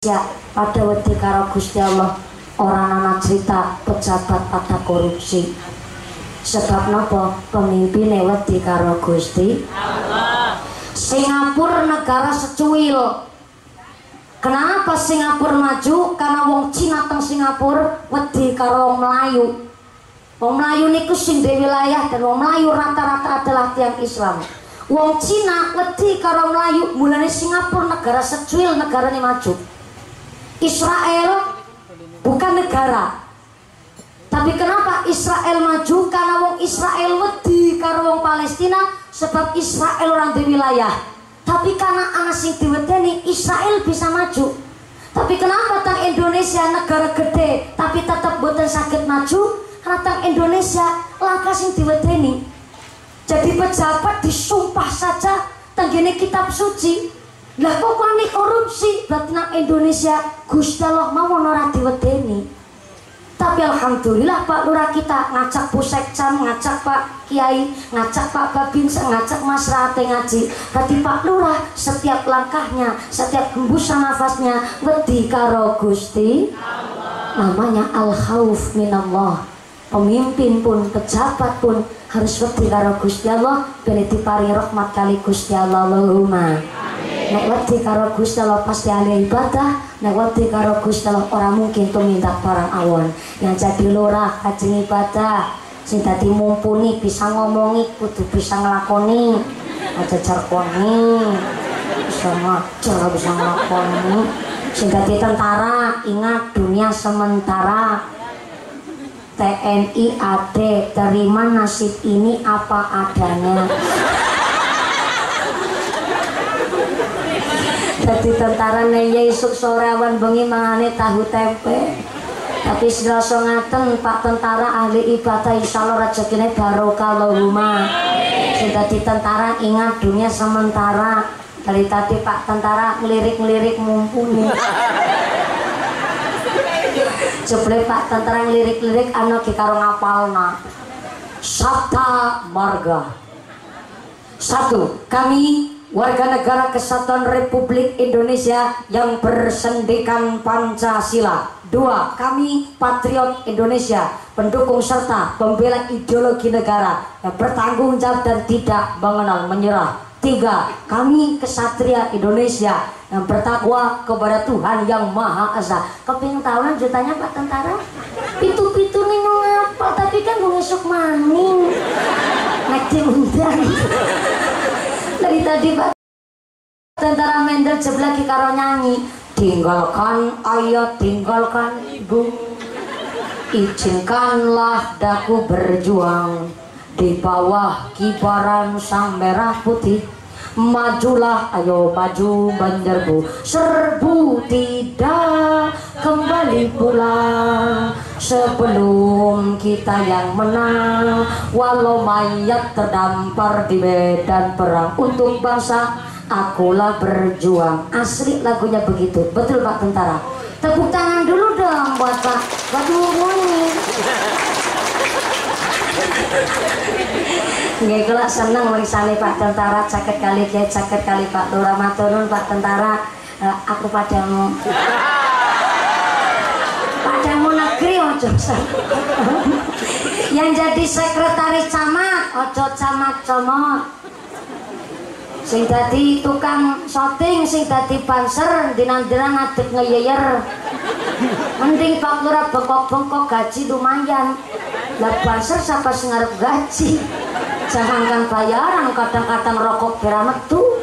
Ya, pada wedi karo Gusti Allah orang anak cerita pejabat pada korupsi sebab nopo pemimpin wedi karo Gusti Singapura negara secuil Kenapa Singapura maju? Karena wong Cina teng Singapura wedi karo Melayu. Wong Melayu niku sing di wilayah dan wong Melayu rata-rata adalah tiang Islam. Wong Cina wedi karo Melayu, mulane Singapura negara secuil negaranya maju. Israel bukan negara. Tapi kenapa Israel maju? Karena wong Israel wedi karo wong Palestina sebab Israel orang di wilayah. Tapi karena anak sing Israel bisa maju. Tapi kenapa tang Indonesia negara gede tapi tetap boten sakit maju? Karena tang Indonesia langkah sing diwedeni. Jadi pejabat disumpah saja tenggene kitab suci lah kok korupsi berarti Indonesia Gusti Allah mau ora diwedeni. Tapi alhamdulillah Pak Lurah kita ngajak Pusekcam, ngajak Pak Kiai, ngajak Pak Babinsa, ngajak Mas Rate ngaji. Berarti Pak Lurah setiap langkahnya, setiap hembusan nafasnya wedi karo Gusti. Namanya al khauf minallah. Pemimpin pun, pejabat pun harus wedi karo Gusti Allah ben dipari rahmat kali Gusti Allah Allahumma nek wedi karo Gusti Allah pasti ahli ibadah. Nek wedi karo Gusti Allah orang mungkin tumindak barang awon. Yang jadi lurah kajeng ibadah. Sing dadi mumpuni bisa ngomongi kudu bisa ngelakoni. Aja jarkoni bisa ngajar bisa ngelakoni. Sing dadi tentara ingat dunia sementara. TNI AD terima nasib ini apa adanya jadi tentara neye isuk sore awan bengi mangane tahu tempe. Tapi selasa ngaten pak tentara ahli ibadah insya Allah rezekine barokah Allahumma. Sudah di tentara ingat dunia sementara. Dari tadi pak tentara ngelirik-ngelirik mumpuni. Jeble pak tentara ngelirik-ngelirik anak di karo ngapalna. Sabta Marga. Satu kami warga negara kesatuan Republik Indonesia yang bersendikan Pancasila. Dua, kami patriot Indonesia, pendukung serta pembela ideologi negara yang bertanggung jawab dan tidak mengenal menyerah. Tiga, kami kesatria Indonesia yang bertakwa kepada Tuhan yang Maha Esa. Keping tahunan jutanya Pak Tentara? Pitu-pitu nih ngapa? Tapi kan gue ngesuk maning. Naik diundang dari tadi Pak. Tentara Mendel jeblaki karo nyanyi. Tinggalkan ayah tinggalkan ibu. Izinkanlah daku berjuang di bawah kibaran sang merah putih majulah ayo maju banjarbu serbu tidak kembali pulang sebelum kita yang menang. Walau mayat terdampar di medan perang untuk bangsa akulah berjuang. Asli lagunya begitu. Betul pak tentara? Tepuk tangan dulu dong buat pak waduh Nggak kelak seneng warisannya Pak Tentara. Caket kali kiai caket kali Pak Lurah Maturun Pak Tentara. Uh, aku padamu. Padamu negeri ojo yang jadi sekretaris camat ojo camat comot. Sing dadi tukang syuting sing dadi panser dinan-dinan ngadeg ngeyeyer. Mending Pak Lurah bengkok-bengkok gaji lumayan. Lah banser siapa sing gaji jangankan bayaran kadang-kadang rokok berametu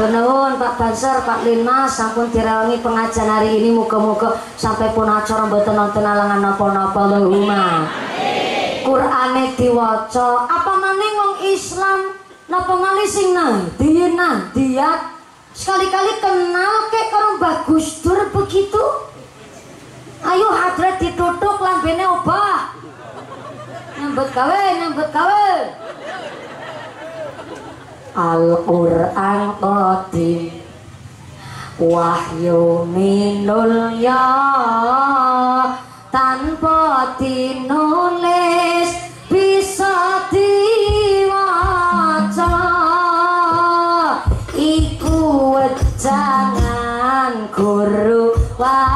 Nuwun Pak Banser, Pak Linmas sampun dirawangi pengajian hari ini muga-muga sampai pun acara mboten nonton alangan napa-napa Allahumma. Qur'ane diwaca, apa maning wong Islam napa malih sing nandi nandiat sekali-kali kenal kek karo Mbah Gus Dur begitu. Ayo hadrat ditutuk lambene obah. Gawe, nyambut gawe. Al-Quran Qadim Wahyu minul ya Tanpa dinulis Bisa diwaca Iku wejangan Quran ruas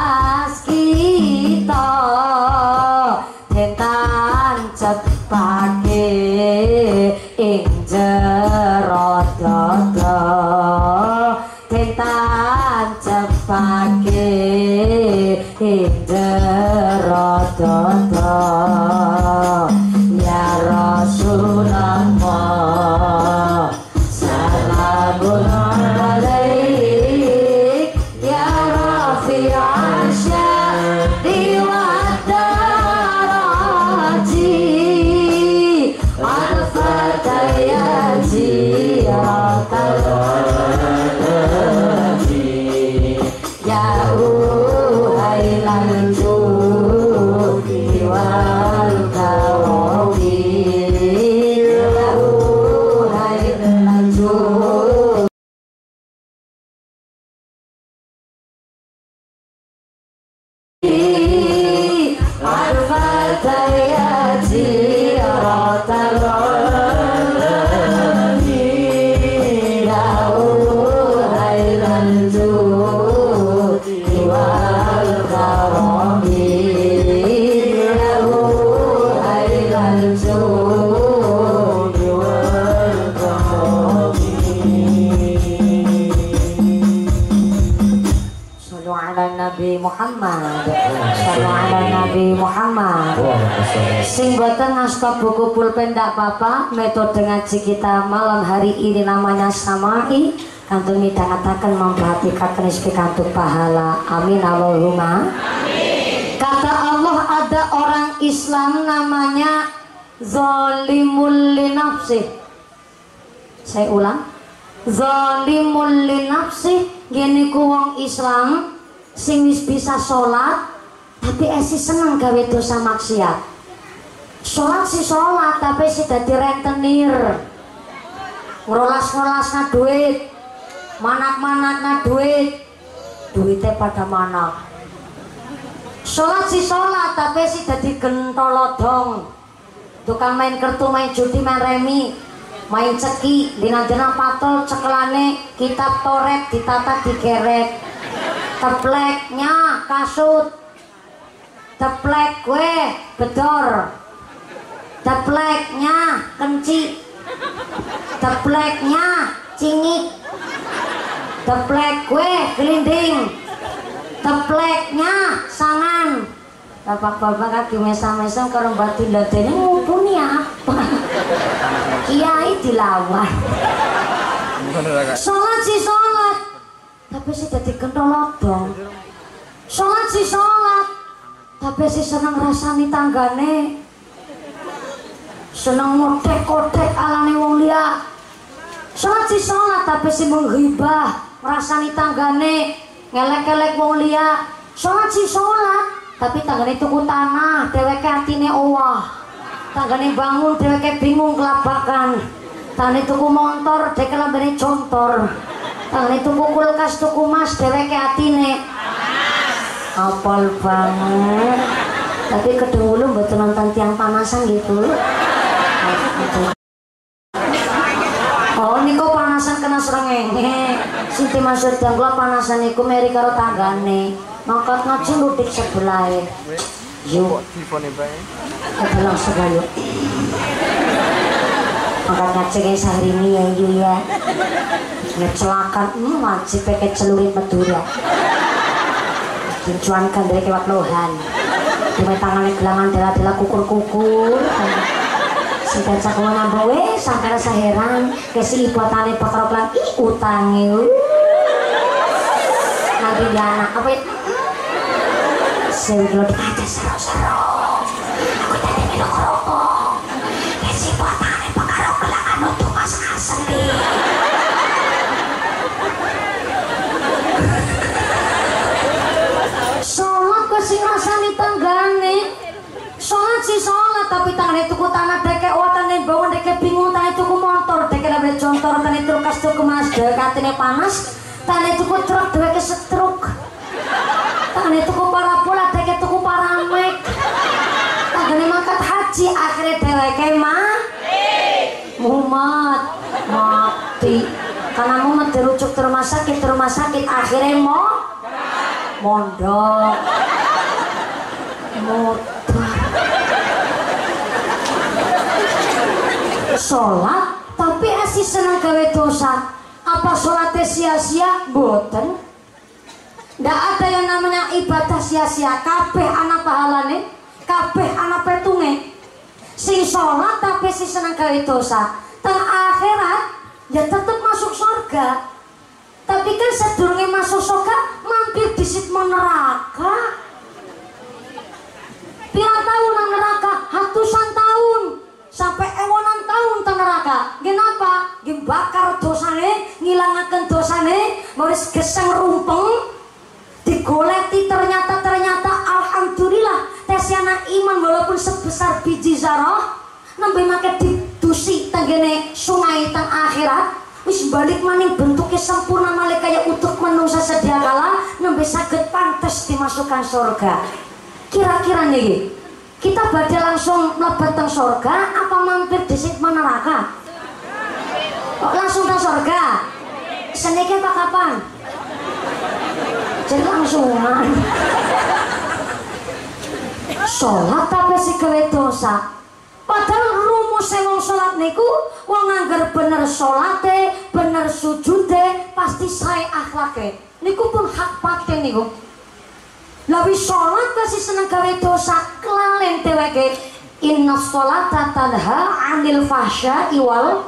Nabi Muhammad. Sing ngasto buku pulpen tak apa-apa metode ngaji kita malam hari ini namanya samai. Kantun midhangetaken memperhatikan rezeki kantun pahala. Amin Allahumma. Kata Allah ada orang Islam namanya zalimul linafsi. saya ulang. Zalimul linafsi. gini Islam sing bisa sholat tapi esi seneng gawe dosa maksiat. Sholat si sholat tapi si dadi rentenir. Ngerolas ngerolas na duit. Manak manak na duit. Duitnya pada mana? Sholat si sholat tapi si dadi gentolodong. Tukang main kertu main judi main remi. Main ceki dina dina patol cekelane kitab toret ditata dikerek. Tepleknya kasut teplek gue bedor. Tepleknya kenci. Tepleknya cingik. Teplek gue gelinding. Tepleknya sangan. Bapak-bapak kaki mesam-mesam kalau batin ladeni ngumpuni apa? Kiai dilawan. Sholat sih sholat tapi sih jadi kendolodong sholat sih sholat tapi sih seneng rasani tanggane. Seneng ngotek-kotek alane wong liya. Sholat sih sholat tapi sih menghibah rasani tanggane. Ngelek-ngelek wong liya. Sholat sih sholat tapi tanggane tuku tanah dheweke atine owah. Tanggane bangun dheweke bingung kelabakan. Tanggane tuku motor dheweke lambene contor tanggane tuku kulkas tuku mas dheweke atine apal banget. Tapi kedulu betul nonton tiang panasan gitu Oh niku panasan kena serengenge Sinti maksud yang kula panasan niku meri karo tanggane. Mangkat ngaji ludik sebelah Yuk Kita langsung ayo Mangkat ngaji kayak sehari ini ya yuk ya Ngecelakan hmm, wajib pakai celurit Madura Dicuankan dari kewat lohan. Dua tangannya gelangan dela-dela kukur-kukur. Sudah cakungan nambah weh sampai rasa heran. Kesi ibu bakal pelan ih utangi Nanti dia anak apa ya Sewi kalau dikaca seru-seru Aku tadi minum kerupuk Kesi ibu sih sholat tapi tangannya tuku tanah deke watan bangun deke bingung tangannya tuku motor deke label contor tangannya trukas tuku mas dekatnya panas tangannya tuku truk deke setruk. Tangannya tuku parabola deke tuku paramek. Tangannya mangkat haji akhirnya deweke mah mumat mati. Karena mumat dirujuk ke rumah sakit ke rumah sakit akhirnya mau mondok. Motor sholat tapi asih senang gawe dosa. Apa sholatnya sia-sia? Boten. Ndak ada yang namanya ibadah sia-sia. Kabeh anak pahalane kabeh anak petunge. Sing sholat tapi si senang gawe dosa. Teng akhirat ya tetep masuk surga tapi kan sedurunge masuk surga mampir di situ neraka. Pirang tahun neraka, ratusan tahun sampai ewonan tahun nang neraka. Kenapa? Dibakar dosane, ngilangaken dosane, baris geseng rumpeng, digoleti ternyata ternyata alhamdulillah tesiana iman walaupun sebesar biji zarah nembe make didusi tenggene sungai tang akhirat wis balik maning bentuknya sempurna malih kaya utuh menungsa sedia kala nembe saged pantes dimasukkan surga kira-kira nih kita badai langsung mlebu teng surga apa mampir sitma neraka? Kok langsung teng surga seniki apa kapan? Jadi langsungan sholat tapi si gawe dosa. Padahal rumus wong sholat niku wong anggar bener sholate bener sujude pasti saya akhlake. Niku pun hak paten niku Lawi sholat pasti seneng gawe dosa kelalen dheweke. Inna sholata tanha 'anil fahsya iwal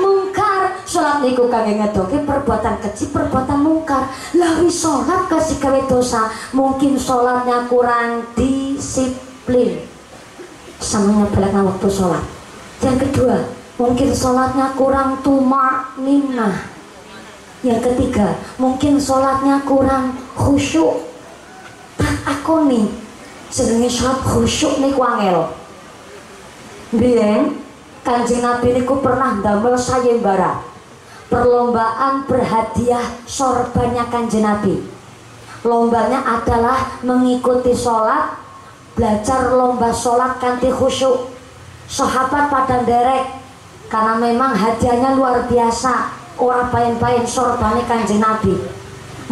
mungkar. Sholat niku kangge ngedoke perbuatan kecil, perbuatan mungkar. Lawi sholat kasih gawe dosa, mungkin sholatnya kurang disiplin. Samanya balik waktu sholat. Yang kedua, mungkin sholatnya kurang tumak ninah. Yang ketiga, mungkin sholatnya kurang khusyuk aku nih jenenge sholat khusyuk nih wangel biyen kanjeng nabi niku pernah damel sayembara. Perlombaan berhadiah sorbannya kanjeng nabi. Lombanya adalah mengikuti sholat belajar lomba sholat kanti khusyuk. Sahabat pada derek karena memang hadiahnya luar biasa orang pain-pain sorbannya kanjeng nabi.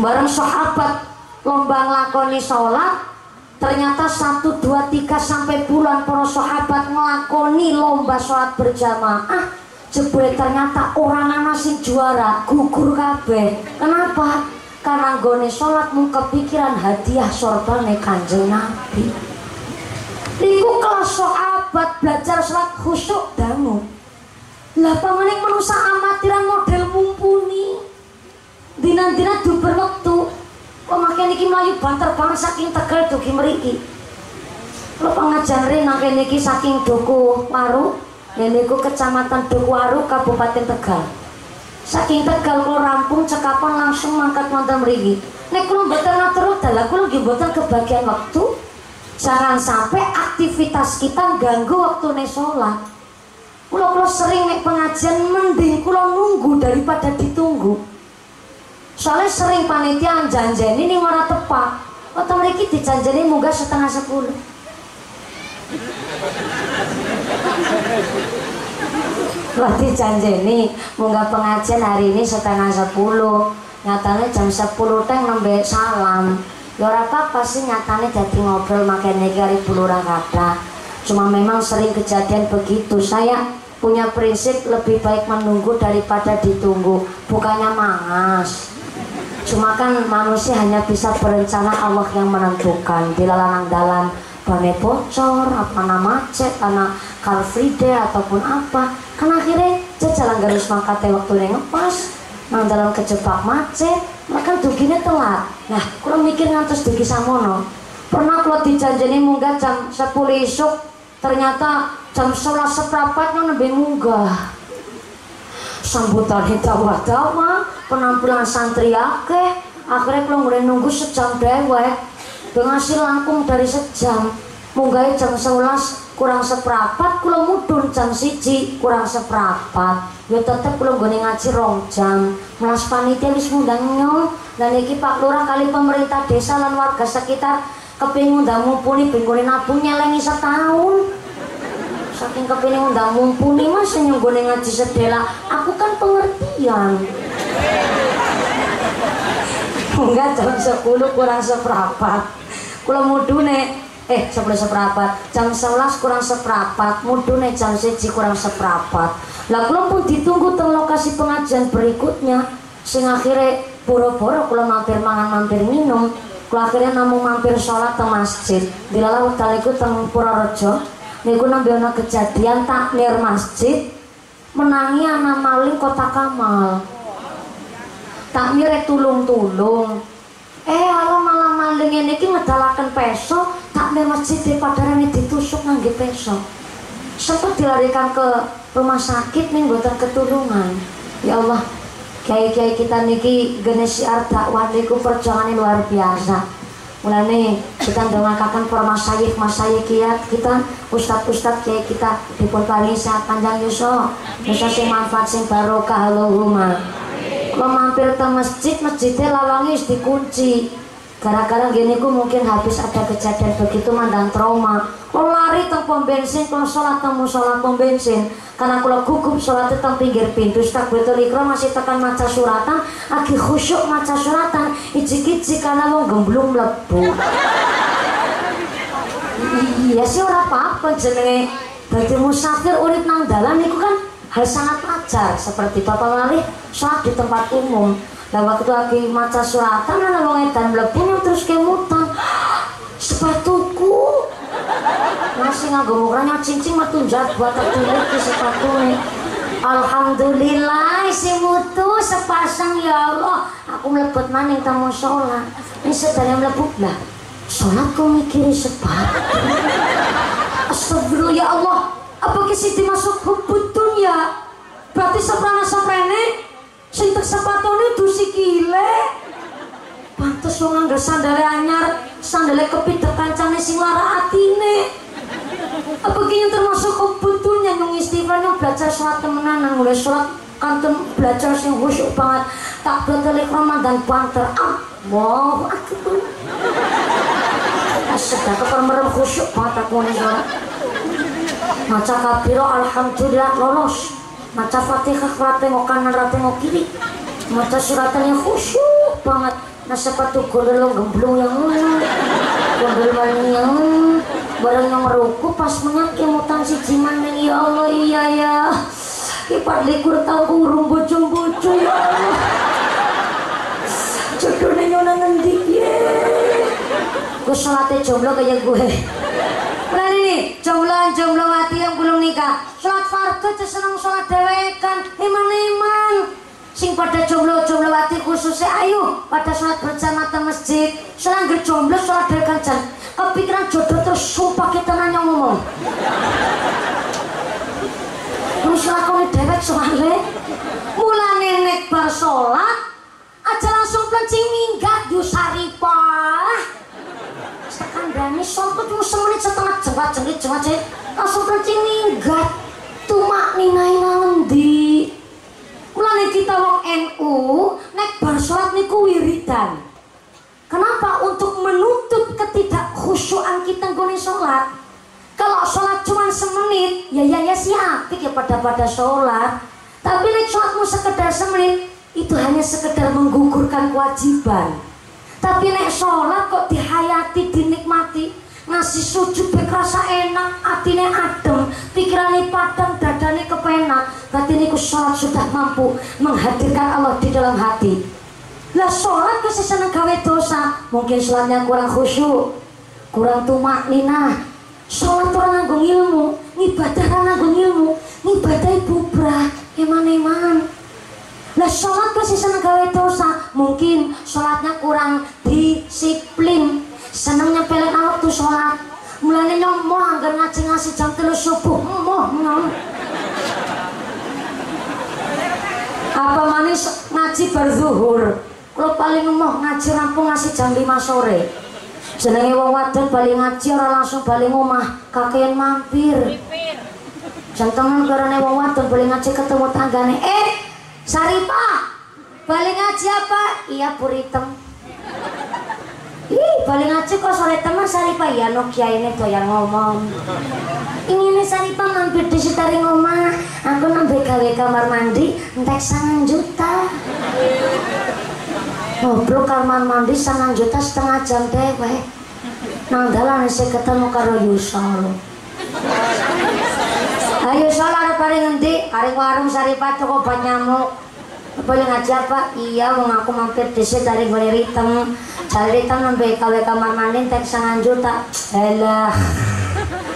Bareng sahabat lomba ngelakoni sholat ternyata satu dua tiga sampai puluhan para sahabat ngelakoni lomba sholat berjamaah. Jebule ternyata orang anak sing juara gugur kabeh. Kenapa? Karena gone sholat mung kepikiran hadiah sorbane kanjeng nabi. Iku kelas sahabat belajar sholat khusyuk dangu. Lah pamaning manusia amatiran model mumpuni? Dina-dina duber waktu Kok makin iki melayu banter banget saking tegal dugi meriki. Kalau pengajar nang kene saking Duku Waru, niku kecamatan Duku Waru Kabupaten Tegal. Saking Tegal kalau rampung cekapan langsung mangkat wonten mriki. Nek kula mboten ngatur dalah kula nggih kebagian waktu. Jangan sampai aktivitas kita ganggu waktu sholat. Kula kula sering nek pengajian mending kula nunggu daripada ditunggu soalnya sering panitia ini warna tepat atau mereka dijanjeni munggah setengah sepuluh. Wah dijanjeni munggah pengajian hari ini setengah sepuluh. Nyatanya jam sepuluh teh nembe salam. Ya ora apa-apa sih nyatanya jadi ngobrol makanya kali bulurang kata. Cuma memang sering kejadian begitu. Saya punya prinsip lebih baik menunggu daripada ditunggu. Bukannya mangas Cuma kan manusia hanya bisa berencana Allah yang menentukan. Bila lanang dalan bane bocor, apa nama macet, karena car free day ataupun apa. Kan akhirnya jalan garis mangkate waktu yang ngepas Nang dalam kejebak macet, mereka duginya telat. Nah, kurang mikir ngantos dugi samono. Pernah kalau dijanjini munggah jam 10 isuk Ternyata jam 11 seprapat lebih munggah sambutan dawa-dawa penampilan santri akeh. Akhirnya kalau nunggu sejam dewek. Hasil langkung dari sejam. Munggai jam 11 kurang seperapat kalau mudun jam siji kurang seperapat ya tetep kalau gue ngaji rong jam. Melas panitia wis ngundang nyong dan iki pak lurah kali pemerintah desa dan warga sekitar kepingin undang mumpuni bingkunin nabungnya lagi setahun saking kepingin undang mumpuni mas nyunggone ngaji sedela aku kan pengertian. Enggak jam 10 kurang seperempat kula mudune eh sebelum seperempat jam 11 kurang seperempat mudune jam 1 kurang seperempat lah kula pun ditunggu teng lokasi pengajian berikutnya. Sing akhirnya boro-boro kula mampir mangan mampir minum. Kula akhirnya namun mampir sholat teng masjid. Dilalah wekdal iku teng Purworejo niku nambe ana kejadian takmir masjid menangi anak maling kota Kamal. Takmir tulung-tulung. Eh halo malam maling ini ki ngedalakan peso takmir masjid di padarane ditusuk ngangge peso sempat dilarikan ke rumah sakit nih buatan ketulungan? Ya Allah kiai-kiai kita niki genesi arta wadiku perjuangan luar biasa mulane kita ndongakaken para masayikh masayikh kiat kita ustad-ustad kiai kita dipun paringi sehat panjang yuso bisa sing manfaat sing barokah Allahumma. Kalau mampir ke masjid masjidnya lawangnya dikunci gara-gara gini ku mungkin habis ada kejadian begitu mandang trauma. Kalau lari teng pom bensin kalau sholat temu sholat pom bensin. Karena kalau gugup sholat teng pinggir pintu tak betul ikro masih tekan maca suratan. Lagi khusyuk maca suratan ijik-ijik karena mau gemblung melebu iya sih orang apa-apa jenenge. Bagi musafir urip nang dalan itu kan hal sangat wajar. Seperti Bapak Wali sholat di tempat umum dan waktu lagi maca suratan ada wong edan mlebu terus kemutan sepatuku. Masih nganggo mukanya cincin metu buat tertulis di sepatu nih Alhamdulillah si mutu sepasang ya Allah. Aku melebut maning tamu sholat. Ini sedang melebut lah sholat kau mikirin sepatu. Astagfirullah ya Allah. Apa kisi dimasuk hubud dunia? Berarti soprana soprene sing tek sepatune dusi kile pantes wong anggar sandale anyar sandale kepidek kancane sing lara atine. Apa kini termasuk dunia nyung istighfar nyung belajar sholat temenan nang mulai sholat kanten belajar sing khusyuk banget. Tak betelik Ramadan banter. Ah wow aku Asyik, aku merem khusyuk banget aku nih sholat. Maca kabiro alhamdulillah lolos maca fatihah mau kanan rate mau kiri. Maca suratan yang khusyuk banget. Nah sepatu yang gemblung yang gondol maling yang barang yang meruku pas menyaki mutan si jiman yang ya Allah iya ya. Kipat likur tahu urung bocong bocong ya Allah. Jodohnya nyona ngendik ya gue sholatnya jomblo kayak gue Nah ini jomblo-jomblo mati yang belum nikah. Sholat fardu seneng sholat dewekan Iman-iman. Sing pada jomblo-jomblo mati khususnya ayo Pada sholat berjamaah di masjid. Selanggar jomblo sholat dewekan jan. Kepikiran jodoh terus sumpah kita nanya ngomong. Terus lakoni dewek soalnya Mulane nek bar sholat Aja langsung kencing minggat Yusaripah kandhane sopo cuma semenit jengkat jengkit jengkat jengkit langsung kencing minggat tumak ninai nangendi mulane kita wong NU nek bar sholat niku wiridan. Kenapa untuk menutup ketidakkhusyuan kita nggone sholat? Kalau sholat cuma semenit ya ya ya siap ya pada pada sholat. Tapi nek sholatmu sekedar semenit itu hanya sekedar menggugurkan kewajiban. Tapi nek sholat kok dihayati dinikmati ngasih sujud berasa enak atine adem pikirannya padam dadane kepenak. Berarti niku sholat sudah mampu menghadirkan Allah di dalam hati. Lah sholat kasih seneng gawe dosa. Mungkin sholatnya kurang khusyuk kurang tumak nina sholat orang nganggung ilmu ngibadah orang nganggung ilmu ngibadah bubrah eman-eman. Nah sholat kasih seneng gawe dosa Mungkin sholatnya kurang disiplin Senengnya pelan waktu sholat. Mulanya nyomoh anggar ngaji ngasih jam telur subuh. Moh nyom Apa manis ngaji berzuhur Kalau paling ngemoh ngaji rampung ngasih jam 5 sore. Jenenge wong wadon balik ngaji orang langsung balik ngomah. Kakean mampir. Jangan karena wong wadon balik ngaji ketemu tanggane. Eh Saripa, balik ngaji apa? Iya puritem. Ih, balik ngaji kok sore teman Saripa ya Nokia ini tuh yang ngomong. Ini nih Saripa mampir di setari ngomong. Aku nambah gawe kamar mandi, entek sangat juta. Goblok kamar mandi sangat juta setengah jam deh, baik. Nang dalan saya ketemu karo Yusol. Ayo soal ada paling nanti, hari warung sari patu obat nyamuk. Boleh ngajar pak? Iya, mau aku mampir di sini dari boleh ritem. Cari ritem sampai KW kamar mandi tek sangat juta. Elah.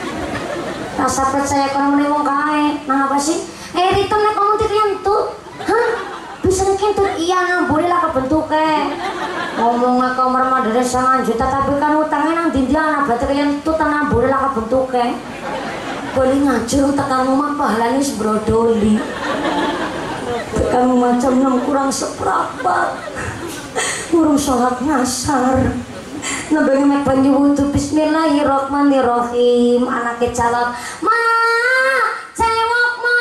Rasa percaya kalau mau kae, nang apa sih? Eh ritem nek kamu tiap tuh, hah? bisa kentut iya nang boleh lah kebentuknya ngomong ke kamar mandiri sangat juta tapi kan utangnya nang dindiana berarti kalian tuh tanah boleh lah kebentuknya boleh ngajur tekan rumah pahalanya sebrodoli tekan macam enam kurang seperempat urung sholat ngasar Nabi mek banyu wudu. Bismillahirrahmanirrahim. Anaknya calon Ma cewek ma.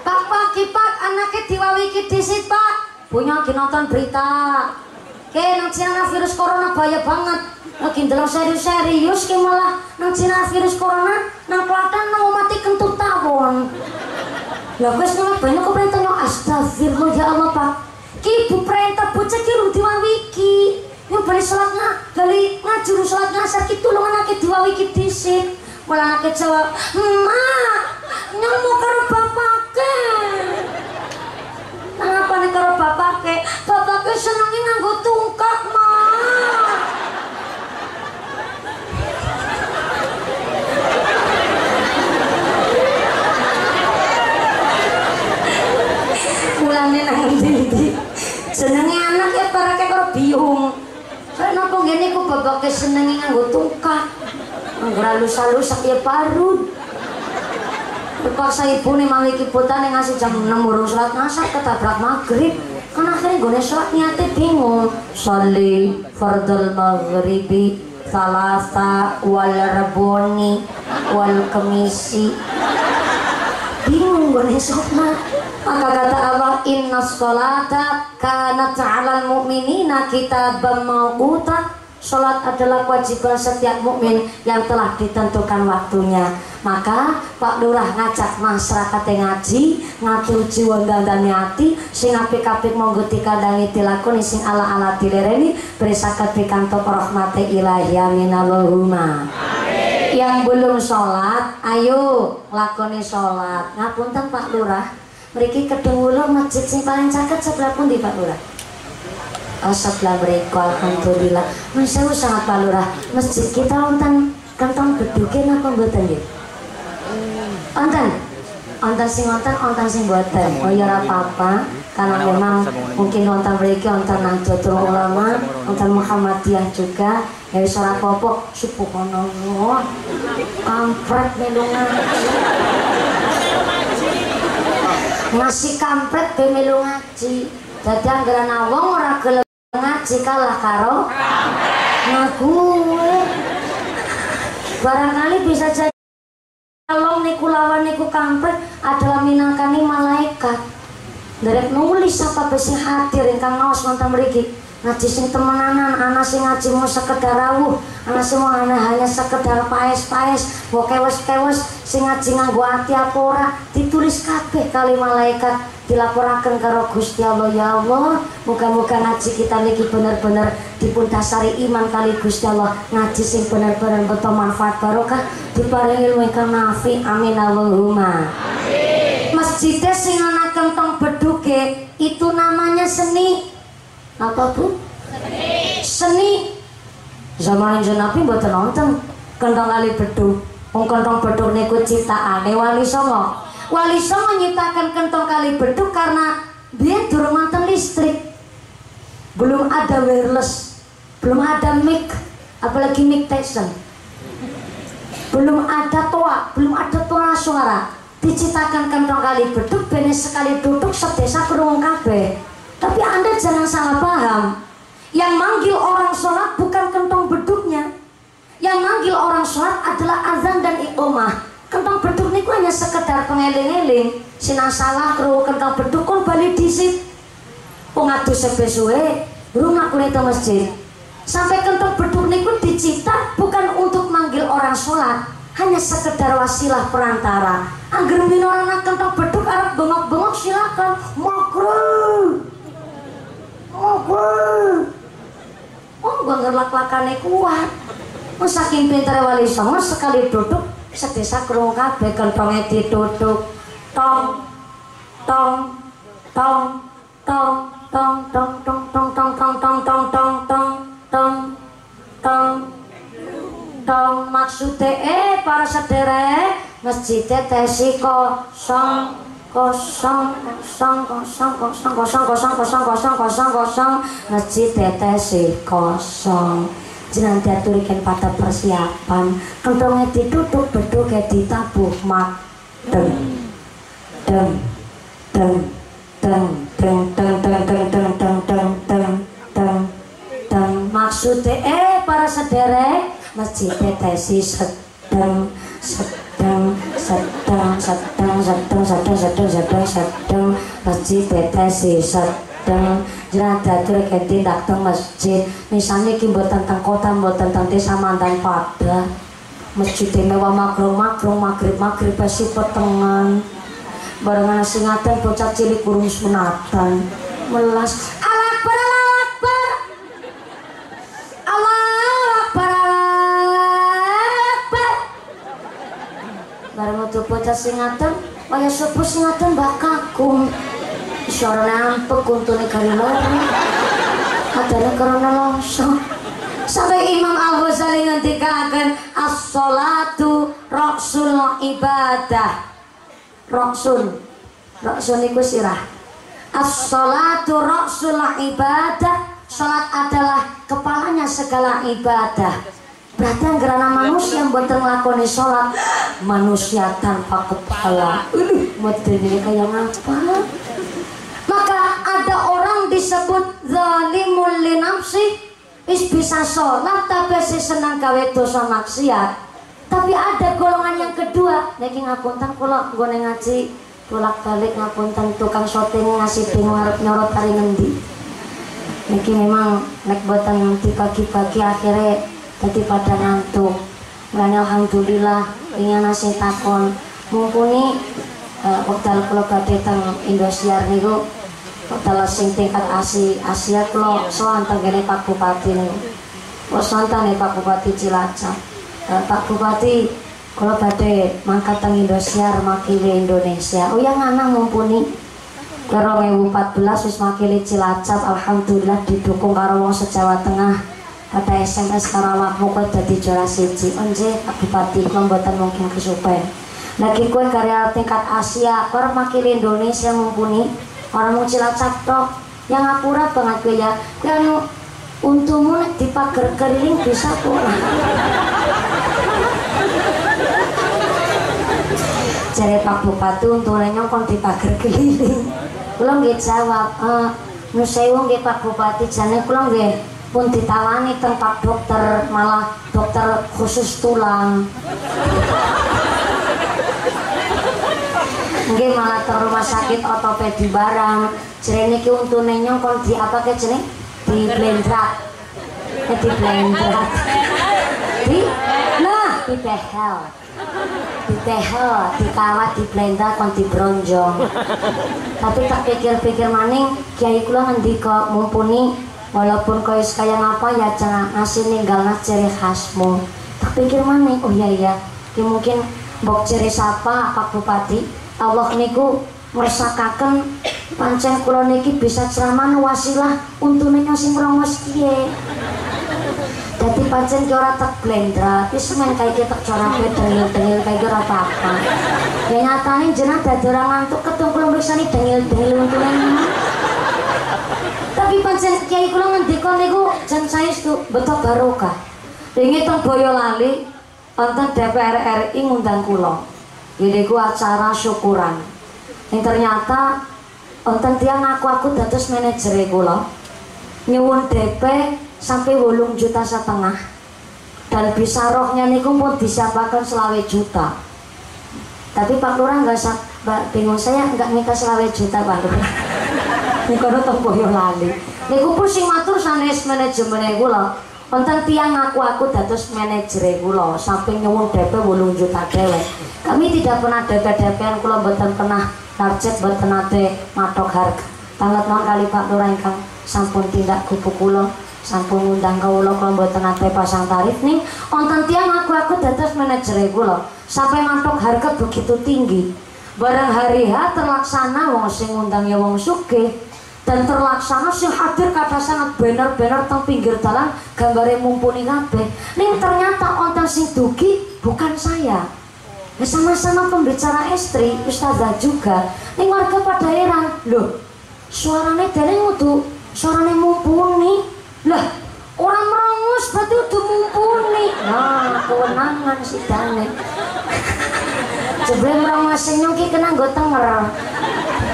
Pak Pak Kipak anaknya diwawiki disit Pak. Punya nonton berita. Ke nang Cina virus corona bahaya banget lagi dalam serius-serius ke malah nang Cina virus corona nang Klaten nang mati kentut tawon lah wes nang banyak kok perintah nyok astagfirullah ya Allah Pak. Ki perintah bocah ki rung diwawiki yang balik sholatnya balik ngajur sholat ngasar ki tulung anaknya diwawiki disit malah anaknya jawab mak nyamuk karo bapake kenapa nih karo bapake bapake senengnya nganggo tungkak mak mulane nang ndi senenge anak ya biung saya napa ngene ku bapake senenge nganggo tungkak nganggo halus-halus ya parut. Terpaksa ibu nih mami kiputan yang ngasih jam 6 urung sholat ngasar ketabrak maghrib. Kan akhirnya gue sholat niatnya bingung. Sholli fardal maghribi salasa wal raboni wal kemisi. Bingung gue sholat maka kata Allah inna sholata kanat alal mu'minina kitabam mawquta Sholat adalah kewajiban setiap mukmin yang telah ditentukan waktunya. Maka Pak Lurah ngajak masyarakat yang ngaji, ngatur jiwa dan hati, sing apik-apik monggo dikandani dilakoni sing ala-ala dilereni berisakat pikantuk rahmati ilahi amin Allahumma. Yang belum sholat, ayo lakoni sholat. Ngapunten Pak Lurah, mriki kedung masjid sing paling caket sebelah pun di Pak Lurah. Oh sebelah mereka Alhamdulillah. Masya Allah sangat Pak Lurah. Masjid kita onten kantong bedukin apa mboten ya? Onten Onten sing onten, onten sing mboten. Oh ya apa-apa. Karena memang mungkin onten mereka onten Nahdlatul Ulama Onten Muhammadiyah juga. Ya suara popok Subhanallah Kampret melungan Ngasih kampret bemelu ngaji. Jadi anggaran awang ora gelem ngaji kalah karo ngaku barangkali bisa jadi kalau niku lawan niku kampret adalah minangkani malaikat. Dari nulis apa besi hadir ingkang naos mantan meriki ngaji sing temenanan anak sing ngaji mau sekedar rawuh anak sing mau hanya sekedar paes-paes mau kewes-kewes sing ngaji nganggo apa ora. Ditulis kabeh kali malaikat dilaporakan karo Gusti Allah. Ya Allah muka-muka ngaji kita niki bener-bener dipun dasari iman kali Gusti Allah. Ngaji sing bener-bener betul manfaat barokah diparingi ilmu ingkang nafi. Amin. Allahumma. Masjidnya sing ana kentong beduke itu namanya seni apa bu? Seni. Zaman yang Nabi buat nonton kentong kali beduk. Wong kentong beduk niku ciptaane Wali Songo. Wali Songo nyiptakan kentong kali beduk karena dia durung nonton listrik. Belum ada wireless, belum ada mic, apalagi mic Tyson. Belum ada toa, belum ada toa suara. Diciptakan kentong kali beduk, benes sekali duduk sedesa kerungu kabeh. Tapi Anda jangan salah paham. Yang manggil orang sholat bukan kentong beduknya. Yang manggil orang sholat adalah azan dan iqomah. Kentong beduk ini hanya sekedar pengeling-eling. Sinang salah kru kentong beduk kon balik disit. Pengadu sebesuwe, rumah kulit masjid. Sampai kentong beduk niku dicipta bukan untuk manggil orang sholat, hanya sekedar wasilah perantara. Angger orang kentong beduk arep bengok-bengok silakan makro makro oh gua ngerlak-lakannya kuat oh saking pintar wali songo sekali duduk sedesa kerung kabeh kentongnya ditutup tong tong tong tong tong tong tong tong tong tong tong tong tong tong tong tong tong maksudnya eh para sederek masjid tesi kosong kosong kosong kosong kosong kosong kosong kosong kosong kosong kosong masjid tesi kosong jenang diaturikan pada persiapan kentongnya ditutup beduk ditabuh mak deng deng deng deng deng deng deng deng deng deng deng deng deng deng maksudnya eh para sederek masjid tesi sedang sedang sedang sedang sedang sedang sedang sedang sedang masjid tesi sedang jenah datur ganti datang masjid misalnya ki tentang kota buat tentang desa mantan pada masjid mewah makro makro maghrib maghrib pasti pertengahan barengan singatan bocah cilik kurung sunatan melas Allah akbar bocah sing ngadon kaya sepuh sing ngadon mbak kakung iso nampak nampek kuntune gari loro adane krana sampai Imam Al Ghazali ngendikaken as-salatu roksul ibadah. Roksun. Roksun iku sirah. As-salatu roksul ibadah. Salat adalah kepalanya segala ibadah. Berarti gerana manusia yang buat ngelakoni sholat. Manusia tanpa kepala. Model ini kayak apa? Maka ada orang disebut Zalimul linafsi. Is bisa sholat tapi si senang gawe dosa maksiat. Tapi ada golongan yang kedua. Niki ngapunten kula nggone ngaji. Bolak-balik ngapunten tukang syuting ngasih bingung arep nyorot kari ngendi. Niki memang nek boten nanti pagi-pagi akhirnya jadi pada ngantuk. Mulanya alhamdulillah ingin nasi takon. Mumpuni uh, wekdal kula badhe teng Indosiar niku wekdal sing tingkat Asia Asia kula sowan tenggene Pak Bupati niku. Kula sowan Pak Bupati Cilacap. Uh, Pak Bupati kalau badai mangkat teng Indosiar makili Indonesia. Oh yang anak mumpuni. Karo 2014 wis makili Cilacap alhamdulillah didukung karo wong sejawa tengah pada SMS karo awakmu kowe dadi juara siji. Onje Bupati kula mboten mungkin kesupen. Lagi kue karya tingkat Asia orang makili Indonesia mumpuni. Orang mau Cilacap toh yang akurat banget gue ya. Gue anu untungmu di pagar keliling bisa kok jare Pak Bupati untune nyongkon di pagar keliling. Kula nggih jawab eh nggih Pak Bupati. Jane kula nggih pun ditawani tempat dokter malah dokter khusus tulang. Nggih malah ke rumah sakit ortopedi barang. Jere niki untune nyongkon di apa ke jeneng di blendrat. Eh, di blendrat. Di? Nah di behel. Di tehel, di kawat, di blender, kon di bronjong. Tapi tak pikir-pikir maning, kiai kula ngendika mumpuni walaupun kau kaya ngapa ya jangan ngasih ninggal ciri khasmu. Tak pikir maning, oh iya iya, ya mungkin bok ciri sapa Pak Bupati, Allah niku meresakaken pancen kula niki bisa ceramah wasilah untune sing rongos kiye. Jadi pancen ki ora tak blendra, wis men kayak kita corak dengil-dengil kayak ora apa-apa. Ya nyatane jenah dadi ora ngantuk ketung kula mriksani dengil-dengil. Tapi pancen kiai kula ngendika niku jan saestu beto barokah. Ringi teng Boyolali wonten DPR RI ngundang kula. Ku acara syukuran. Yang ternyata wonten tiang aku aku dados manajer kula. Nyuwun DP sampai wolung juta setengah dan bisa rohnya niku pun disiapakan selawe juta tapi Pak Lurah nggak bingung saya nggak minta selawe juta Pak Lurah niku nonton boyo lali? Niku pun sing matur sanes manajemen kula wonten tiang aku aku dados manajer kula sampai nyuwun DP wolung juta dewe kami tidak pernah DP-DP kula mboten pernah target buat tenate matok harga. Tangat non kali Pak Lurah ingkang sampun tindak kupu kulo sampun ngundang kawula kalau mboten nate pasang tarif nih wonten tiang aku aku dados manajer kula sampai matok harga begitu tinggi. Barang hari H terlaksana wong sing ngundang ya wong sugih dan terlaksana sing hadir kata sangat bener-bener teng pinggir jalan gambare mumpuni kabeh ning ternyata wonten sing dugi bukan saya Ya sama-sama pembicara istri, ustazah juga. Ning warga pada heran, loh, suaranya dene ngudu, suaranya mumpuni. Lah, orang merongus berarti udah mumpuni. Nah, kewenangan si dane. Sebelum merongus senyum ki kena nggo tenger.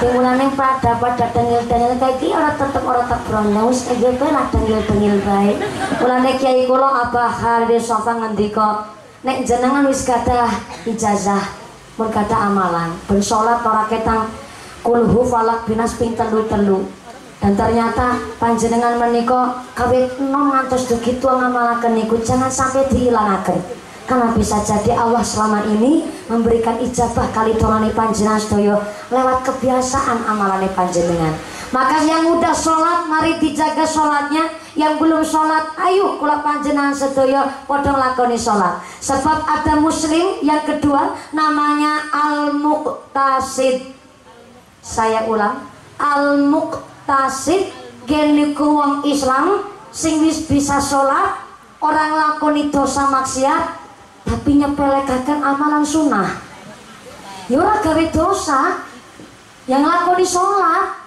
Timulane pada pada dengil dengil kayak ki orang tetep tak berondong wis EGP lah dengil dengil baik. Mulane kiai kula Abah Khalid Sofa ngendika nek jenengan wis kata ijazah kata amalan. Ben sholat ora ketang kulhu falak binas ping telu telu dan ternyata panjenengan menika kawit nom ngantos dugi tua ngamalaken niku jangan sampai dihilangaken karena bisa jadi Allah selama ini memberikan ijabah kali tolani panjenengan sedoyo lewat kebiasaan amalan panjenengan. Maka yang udah sholat mari dijaga sholatnya. Yang belum sholat ayo kula panjenengan sedaya padha lakoni sholat. Sebab ada muslim yang kedua namanya al muqtasid saya ulang al muqtasid geniku wong Islam sing wis bisa sholat orang lakoni dosa maksiat tapi nyepelekaken amalan sunnah. Ya ora gawe dosa yang lakoni sholat.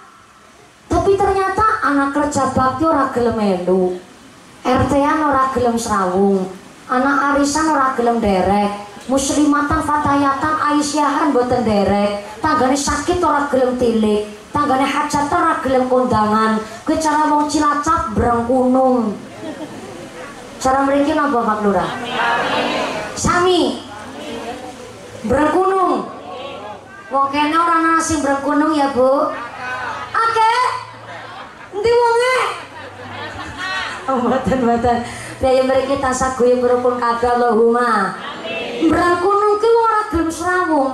Tapi ternyata anak kerja bakti ora gelem melu. RT-an ora gelem serawung anak arisan ora gelem derek. Muslimatan fatayatan aisyah boten derek. Tanggane sakit ora gelem tilik. Tanggane hajat ora gelem kondangan. Ke cara wong cilacap berang kunung. Cara mereka napa Pak Lurah sami berang kunung wong kene orang nasi berang kunung ya Bu Oke. Endi wonge? Oh, mboten mboten. Daya mriki tansah guyu berukun kabeh Allahumma. Ki wong ora gelem srawung.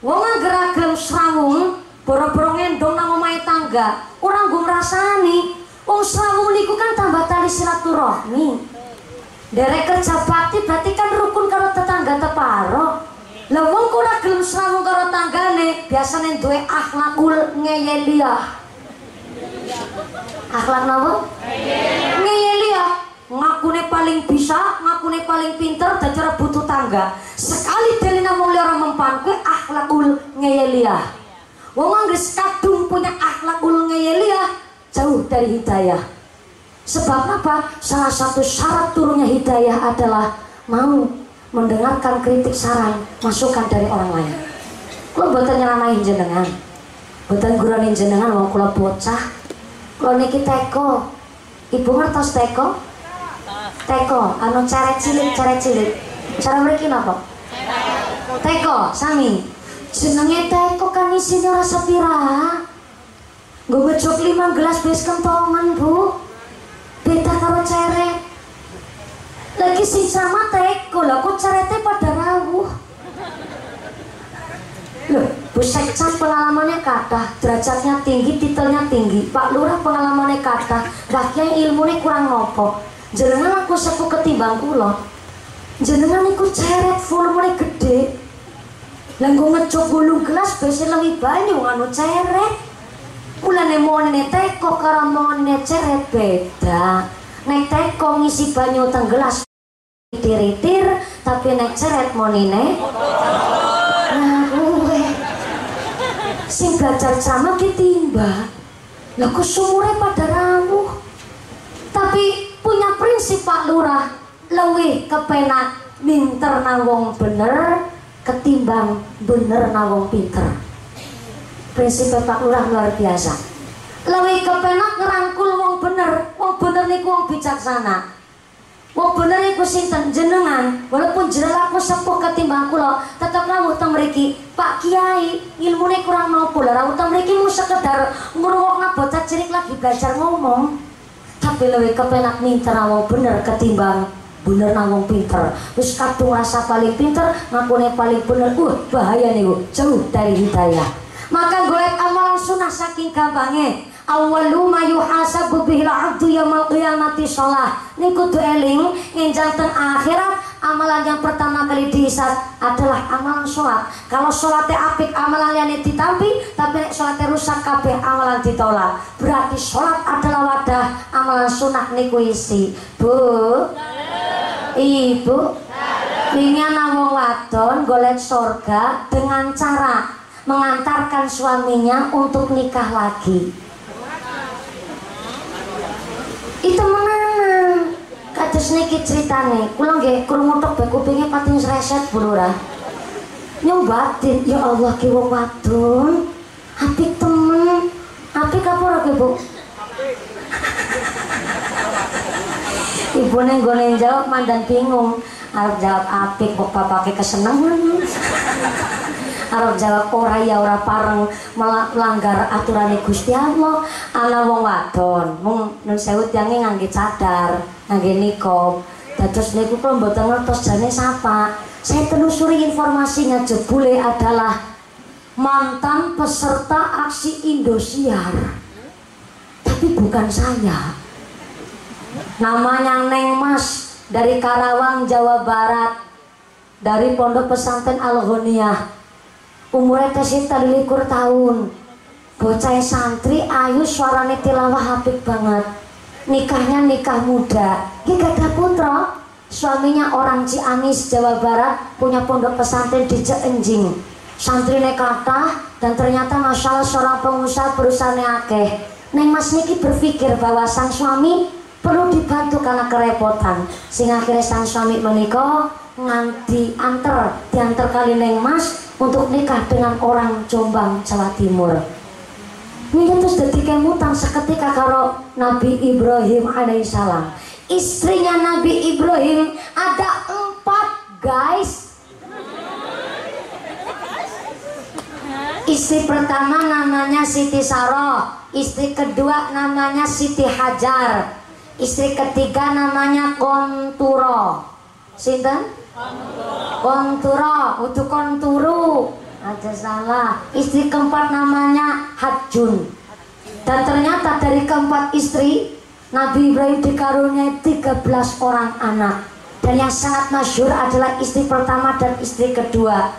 Wong anggere gelem srawung, boro-boro ngendong nang omahe tangga, ora nggo ngrasani. Wong srawung niku kan tambah tali silaturahmi. Derek kerja bakti berarti kan rukun karo tetangga teparo. Kok ora gelem srawung karo tanggane, biasane duwe akhlakul ngeyeliah. Akhlak napa? Ngeyeliah. Ngakune paling bisa, ngakune paling pinter dadi butuh tangga. Sekali dene namung ora mempan kuwi akhlakul ngeyeliah. Wong anggere kadung punya akhlakul ngeyeliah jauh dari hidayah. Sebab apa? Salah satu syarat turunnya hidayah adalah mau mendengarkan kritik saran masukan dari orang lain. Kalau buatan nyeramain jenengan, buatan guranin jenengan, mau kalau bocah, kalau niki teko, ibu ngertos teko? Teko, anu cara cilik, cara cilik. Cara mereka apa? Teko, sami. Jenenge teko kan isinya rasa pira. Gue ngejok lima gelas bis kentongan bu. Beda karo ceret lagi sing sama teko lah kok cerete pada rawuh loh Bu Sekcam pengalamannya kata derajatnya tinggi, titelnya tinggi. Pak Lurah pengalamannya kata bahkan ilmunya kurang ngopo jenengan aku sepuh ketimbang kulo jenengan ikut ceret volumenya gede lah gue ngecok gulung gelas biasanya lebih banyak anu ceret mulane monene teko karo monene ceret beda. Nek teko ngisi banyu tenggelas tir-tir tapi nek ceret monine nah gue sing belajar sama ditimba lah kok sumure pada rawuh? Tapi punya prinsip Pak Lurah lebih kepenak minter nawong bener ketimbang bener nawong pinter prinsip Pak Lurah luar biasa. Lebih kepenak ngerangkul wong bener wong bener niku wong bijaksana. Wong bener iku sinten jenengan walaupun jenengan aku sepuh ketimbang kula tetep rawuh teng mriki. Pak Kiai ilmune kurang nopo lah rawuh teng mriki mu sekedar ngrungokna bocah cilik lagi belajar ngomong. Tapi lebih kepenak minta wong bener ketimbang bener nang wong pinter. Wis kadung rasa paling pinter ngakune paling bener. Uh bahaya nih jauh dari hidayah maka golek amalan sunnah saking gampangnya. Awalu ma yuhasabu bihil abdu yaumil qiyamati shalah niku kudu eling ngenjang teng akhirat amalan yang pertama kali dihisab adalah amalan sholat. Kalau sholatnya apik amalan yang ditampi tapi sholatnya rusak kabeh amalan ditolak. Berarti sholat adalah wadah amalan sunnah niku isi. Bu? Ibu? Ingin wong wadon golek sorga dengan cara mengantarkan suaminya untuk nikah lagi. Itu menang kados niki ceritane kula nggih krungu tok bae kupinge pati sreset Bu Lurah. Nyobatin ya Allah ki wong wadon apik temen apik apa ora Bu? Ibu neng gue jawab mandan bingung. Arab jawab apik kok bapaknya kesenangan Arab jawab ora ya ora pareng melanggar aturan Gusti Allah. Ana wong wadon mung nun sewu tiange ngangge cadar ngangge nikob dados niku kula mboten ngertos jane sapa. Saya telusuri informasinya jebule adalah mantan peserta aksi Indosiar. Tapi bukan saya. Namanya Neng Mas dari Karawang Jawa Barat dari Pondok Pesantren Al Ghaniyah umurnya tesih tadi likur tahun. Bocah santri ayu suaranya tilawah apik banget. Nikahnya nikah muda. Gak ada putra suaminya orang Ciamis Jawa Barat punya pondok pesantren di Jeenjing santri kata dan ternyata masalah seorang pengusaha perusahaan akeh. Neng Mas Niki berpikir bahwa sang suami perlu dibantu karena kerepotan. Sehingga akhirnya sang suami menikah nganti anter diantar kali Neng Mas untuk nikah dengan orang Jombang Jawa Timur. Ini terus jadi kemutan seketika kalau Nabi Ibrahim alaihissalam. Istrinya Nabi Ibrahim ada empat guys. Istri pertama namanya Siti Saroh istri kedua namanya Siti Hajar istri ketiga namanya Konturo Sinten? Konturo, untuk konturu aja salah. Istri keempat namanya Hajun. Dan ternyata dari keempat istri Nabi Ibrahim dikaruniai 13 orang anak. Dan yang sangat masyur adalah istri pertama dan istri kedua.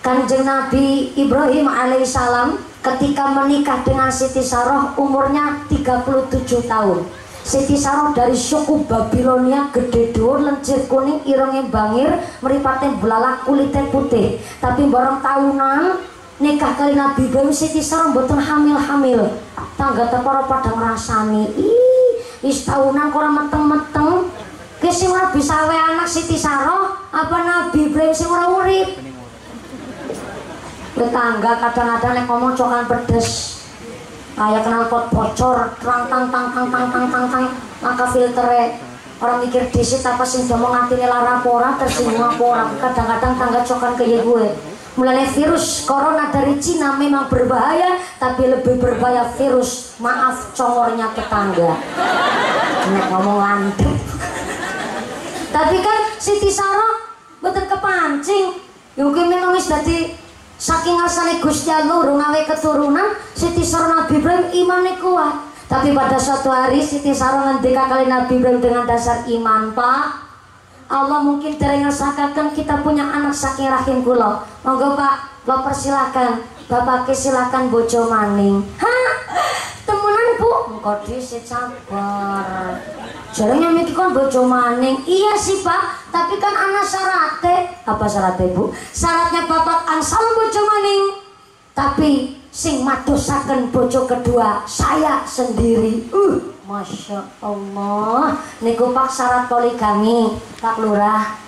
Kanjeng Nabi Ibrahim alaihissalam ketika menikah dengan Siti Saroh umurnya 37 tahun. Siti Saroh dari suku Babilonia gede dhuwur lencir kuning irungnya bangir meripatnya belalak kulitnya putih. Tapi bareng tahunan nikah kali Nabi Ibrahim Siti Saroh mboten hamil-hamil. Tangga tepara pada ngrasani ih wis tahunan kurang meteng-meteng. Ke sing ora bisa we anak Siti Saroh apa Nabi Ibrahim sing ora urip? Tetangga kadang-kadang nek ngomong cokan pedes kayak pot bocor tang tang tang tang tang tang tang tang. Maka filternya orang mikir disit apa sih udah mau ngatini lara pora tersinggung apa orang kadang-kadang tangga cokan kayak gue mulai virus corona dari Cina memang berbahaya tapi lebih berbahaya virus. Maaf congornya tetangga. Ini ngomong lantai tapi kan Siti Sarah betul kepancing. Mungkin memang dadi Saking asane Gusti Allah ngawe keturunan Siti Sarah Nabi Ibrahim imannya kuat. Tapi pada suatu hari Siti Sarah ngendika kali Nabi Ibrahim dengan dasar iman, Pak. Allah mungkin terengesakakan kita punya anak saking rahim kula. Monggo Pak, lo persilakan. Bapak silakan bojo maning. Hah? Temenan Bu? Engko dhisik sabar. Jarangnya mikir kan bojo maning. Iya sih Pak, tapi kan anak syaratnya. Apa syaratnya Bu? Syaratnya Bapak angsal bojo maning. Tapi sing madosaken bojo kedua saya sendiri. Uh, Masya Allah. Niku Pak syarat poligami, Pak Lurah.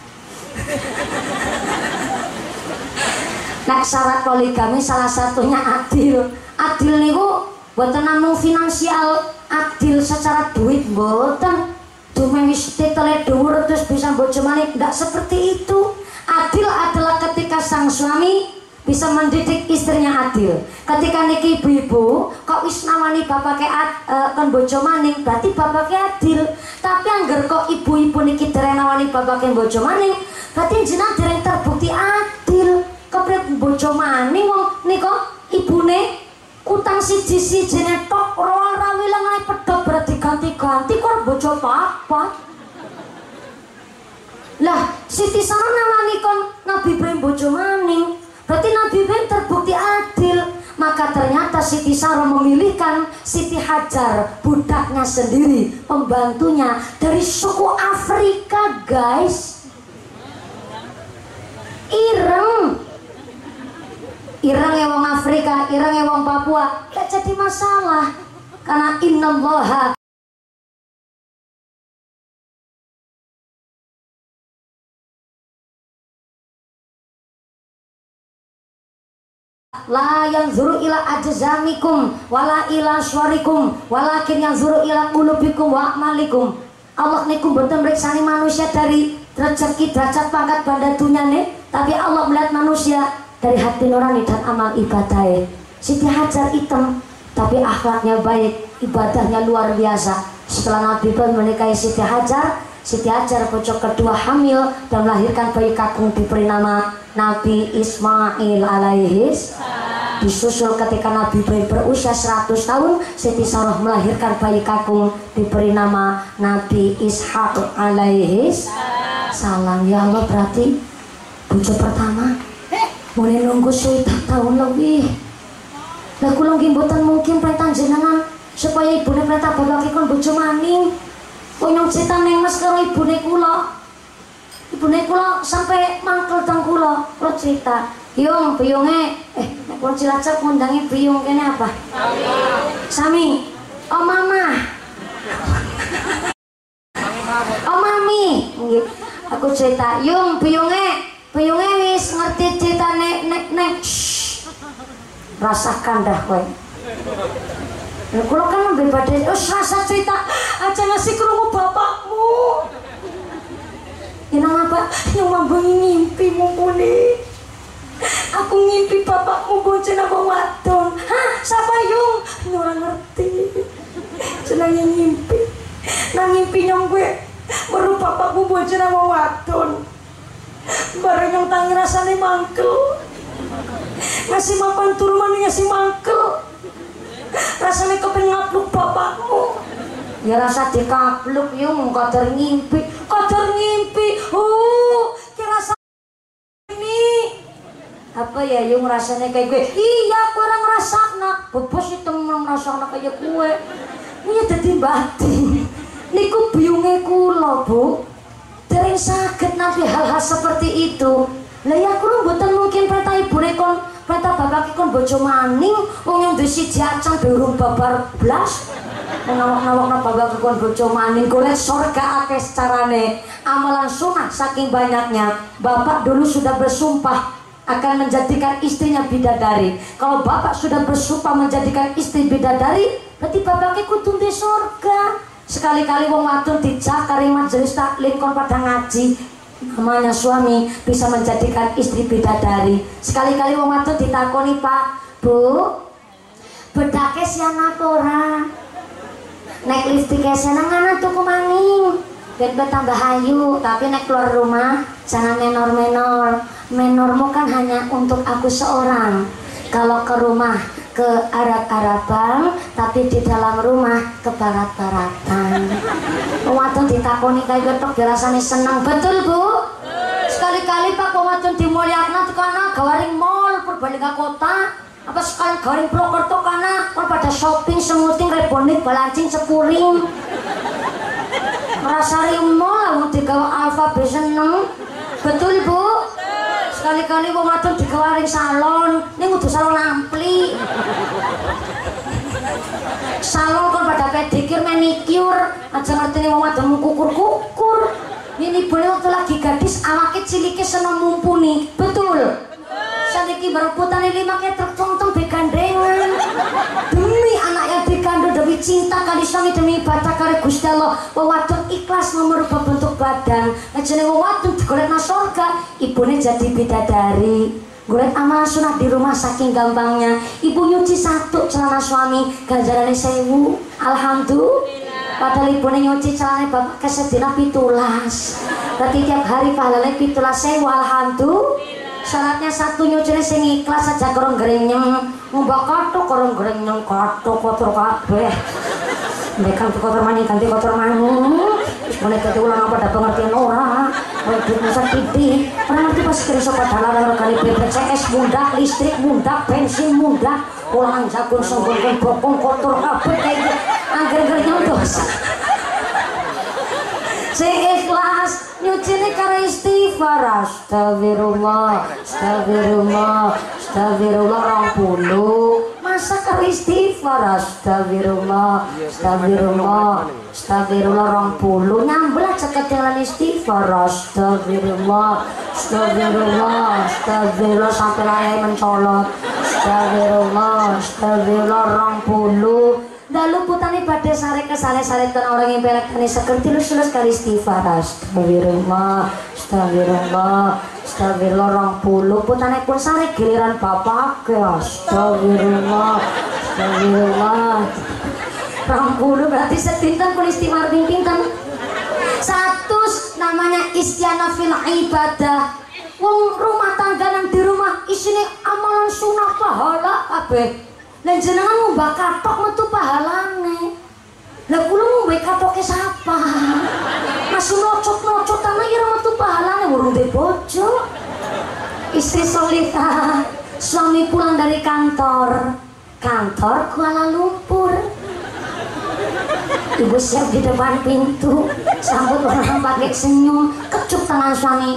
Nah syarat poligami salah satunya adil. Adil niku buatan namung finansial, adil secara duit buatan. Cuma wis dhuwur terus bisa bojo manik, seperti itu. Adil adalah ketika sang suami bisa mendidik istrinya adil. Ketika niki ibu-ibu kok wis nawani bapake uh, kan bojo maning, berarti bapake adil. Tapi angger kok ibu-ibu niki dereng nawani bapake bojo maning, berarti jenengan terbukti adil keprip bojo maning wong nika ibune utang siji siji netok ora rawi lengae pedhot berarti ganti-ganti kok bojo papat lah Siti Sarah nawani kon Nabi Ibrahim bojo maning. Berarti Nabi Ibrahim terbukti adil. Maka ternyata Siti Sarah memilihkan Siti Hajar budaknya sendiri pembantunya dari suku Afrika guys. Ireng ireng ya wong Afrika, ireng ya wong Papua, gak jadi masalah. Karena innallaha La yang zuru ila ajzamikum wala ila syarikum walakin yang zuru ila qulubikum wa amalikum. Allah niku mboten mriksani manusia dari rezeki derajat pangkat banda nih, tapi Allah melihat manusia dari hati nurani dan amal ibadahnya Siti Hajar hitam tapi akhlaknya baik ibadahnya luar biasa. Setelah Nabi pun menikahi Siti Hajar Siti Hajar pojok kedua hamil dan melahirkan bayi kakung diberi nama Nabi Ismail alaihis disusul ketika Nabi Ibrahim berusia 100 tahun Siti Sarah melahirkan bayi kakung diberi nama Nabi Ishak alaihis salam ya Allah berarti bujuk pertama boleh nunggu swidak tahun lebih lah kula nggih mboten mungkin perintah jenengan supaya ibune perintah bapak kon bojo maning kok nyong cerita ning mas karo ibune kula ibune kula sampai mangkel teng kula kula cerita Yung, biyunge, eh, nek kula cilacap ngundangi biyung kene apa? Sami. Oh mama. Oh mami. Aku cerita, yung biyunge Piyunge wis ngerti cerita nek nek. Nek rasakan dah kowe. Ya kalau kan lebih pada oh rasa cerita aja ngasih kerungu bapakmu. Ini apa? Yang mambangi ngimpi mumpuni Aku ngimpi bapakmu bonceng apa wadon. Hah? Siapa yung? Orang ngerti. Senangnya ngimpi. Nah ngimpi nyong gue Baru bapakmu bonceng apa wadon bareng yang tangi rasanya mangkel. Ngasih mapan turman ngasih mangkel. Rasanya kepen ngapluk bapakmu. Ya rasa dikapluk yung kadar ngimpi. Kadar ngimpi? Uh kira rasa ini. Apa ya yung rasanya kayak gue? Iya aku orang ngerasa nak bebas itu ngerasa nak kayak gue. Ini jadi batin. Niku biungnya kulo bu Dereng sakit nanti hal-hal seperti itu. Lah ya kurang mboten mungkin perintah ibu kon perintah bapak kon bojo maning wong yang disi jacang durung babar blas. Nawak-nawak bapak kon bojo maning golek surga akeh carane. Amalan sunah saking banyaknya. Bapak dulu sudah bersumpah akan menjadikan istrinya bidadari. Kalau bapak sudah bersumpah menjadikan istri bidadari, berarti bapaknya kudu di surga sekali-kali wong wadon dijakari majelis taklim kon pada ngaji namanya suami bisa menjadikan istri bidadari. Sekali-kali wong wadon ditakoni pak. Bu bedake siana ora? Naik listrik seneng anak tuku maning. Biar bertambah ayu tapi naik keluar rumah jangan menor-menor. Menormu kan hanya untuk aku seorang. Kalau ke rumah ke Arab-Araban tapi di dalam rumah ke barat-baratan. Wadon ditakoni kayak getok dirasani seneng. Betul bu? Sekali-kali pak wadon dimuliakan tuh karena gawaring mall Purbalingga kota. Apa sekali gawaring Purwokerto karena pada shopping semuting rebonik balancing sepuring merasa mall lah mau digawa alfa seneng. Betul bu sekali-kali wong wadon digawaring salon ini kudu salon ampli. Salon kon pada pedikir manicure. Aja ngerti nih wong wadon kukur-kukur ini boleh waktu lagi gadis awaknya ciliknya seneng mumpuni. Betul. Saniki berebutan ini makanya tercontong begandengan. Demi demi cinta kali suami demi ibadah kali Gusti Allah. Ikhlas merubah bentuk badan. Ngajene wadon digolek nang surga ibunya jadi bidadari. Golek amal sunat di rumah saking gampangnya. Ibu nyuci satu celana suami Ganjarannya sewu. Alhamdulillah. Padahal ibu nyuci celana bapak kesedina pitulas. Berarti tiap hari pahalanya pitulas sewu Alhamdulillah syaratnya satu nyucine sing ikhlas aja kurang grenyem ngubah katok kurang grenyem katok kotor kabeh. Mereka ganti kotor mani ganti kotor mani. Mulai ganti ulang apa ada pengertian orang mulai duit masa titik orang ngerti pas kira sobat dalam kali BPJS muda listrik muda bensin muda ulangan jagung sombong bokong kotor kabeh kayak gitu. Angger-angger nyontos sing ikhlas nyucine karo istighfar astagfirullah astagfirullah astagfirullah rong puluh. Masa karo istighfar astagfirullah astagfirullah astagfirullah rong puluh. Nyambel aja kejalan istighfar astagfirullah astagfirullah astagfirullah sampai layai mencolot. Astagfirullah astagfirullah rong puluh Dalu putani pada sare ke sare sare orang yang pelak tani sekerti lu sulus kali istighfar astagfirullah astagfirullah astagfirullah rong puluh. Putani pun sare giliran bapak ke astagfirullah astagfirullah. Rong puluh berarti setintan pun istighfar pintan satu namanya istiana fil ibadah. Wong rumah tangga nang di rumah isine amalan sunah pahala kabeh dan jenengan ngubah katok metu pahalane lah kula ngubah katoknya siapa? Masih nocot-nocot tanah ya metu pahalane urung de bojo. Istri solita suami pulang dari kantor. Kantor Kuala Lumpur. Ibu siap di depan pintu sambut orang pakai senyum kecup tangan suami.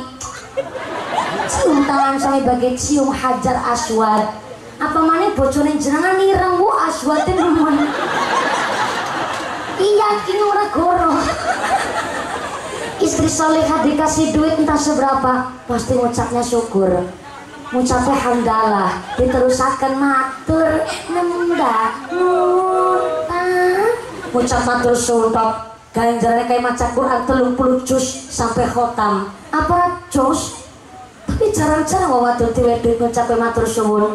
Cium tangan suami bagai cium hajar aswad apa mana bojone jenengan nireng bu aswatin nemen iya kini ora goro. Istri solehah dikasih duit entah seberapa pasti ngucapnya syukur. Ngucapnya hamdalah diterusakan matur. Nembak nuta ngucap matur sumpah ganjarannya kayak maca Quran telung puluh juz sampai khotam. Apa juz? Tapi jarang-jarang wawadur diwedut ngucapnya matur suwun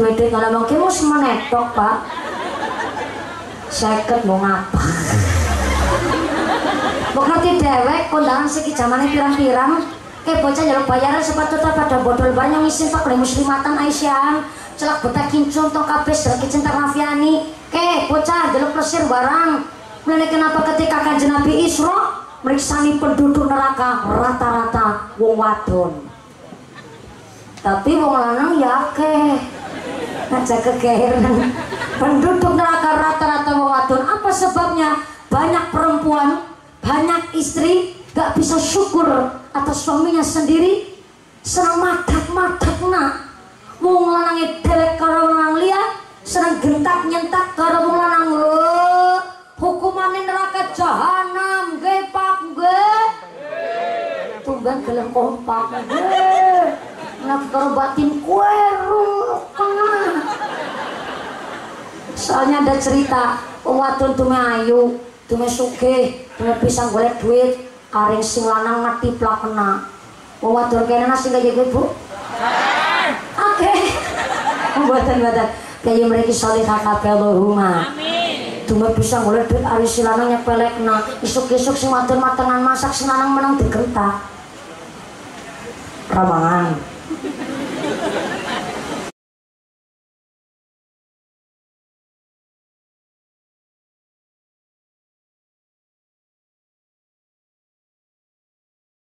duit-duit kalau mungkin mau semenetok pak. Seket mau ngapa mau ngerti dewek kondangan segi zamannya pirang-pirang. Kayak bocah jalur bayaran sepatu pada bodol banyak ngisin pak. Oleh muslimatan Aisyah. Celak betah kincung tong kabes lagi cinta Rafiani kayak bocah jalur plesir barang. Mulai kenapa ketika kanjeng Nabi Isra meriksani penduduk neraka rata-rata wong wadon. Tapi wong lanang ya ke aja kegeeran. Penduduk neraka rata-rata wadon apa sebabnya banyak perempuan banyak istri gak bisa syukur atas suaminya sendiri? Senang madak-madak nak. Mau lanangi delek karo orang liat senang gentak nyentak karo wong lanang. Lo hukumannya neraka jahanam ge pak tunggang gelem kompak ge nak karo batin kue soalnya ada cerita wadon tume ayu tume suge tume pisang golek duit karing sing lanang mati plakena. Wadon kene nasi gak jadi bu? Oke. Buatan buatan kayak mereka soleh kakak rumah tume pisang golek duit ari si lanang nyepelek na isuk-isuk sing wadon matengan masak sing lanang menang digentak. Ramangan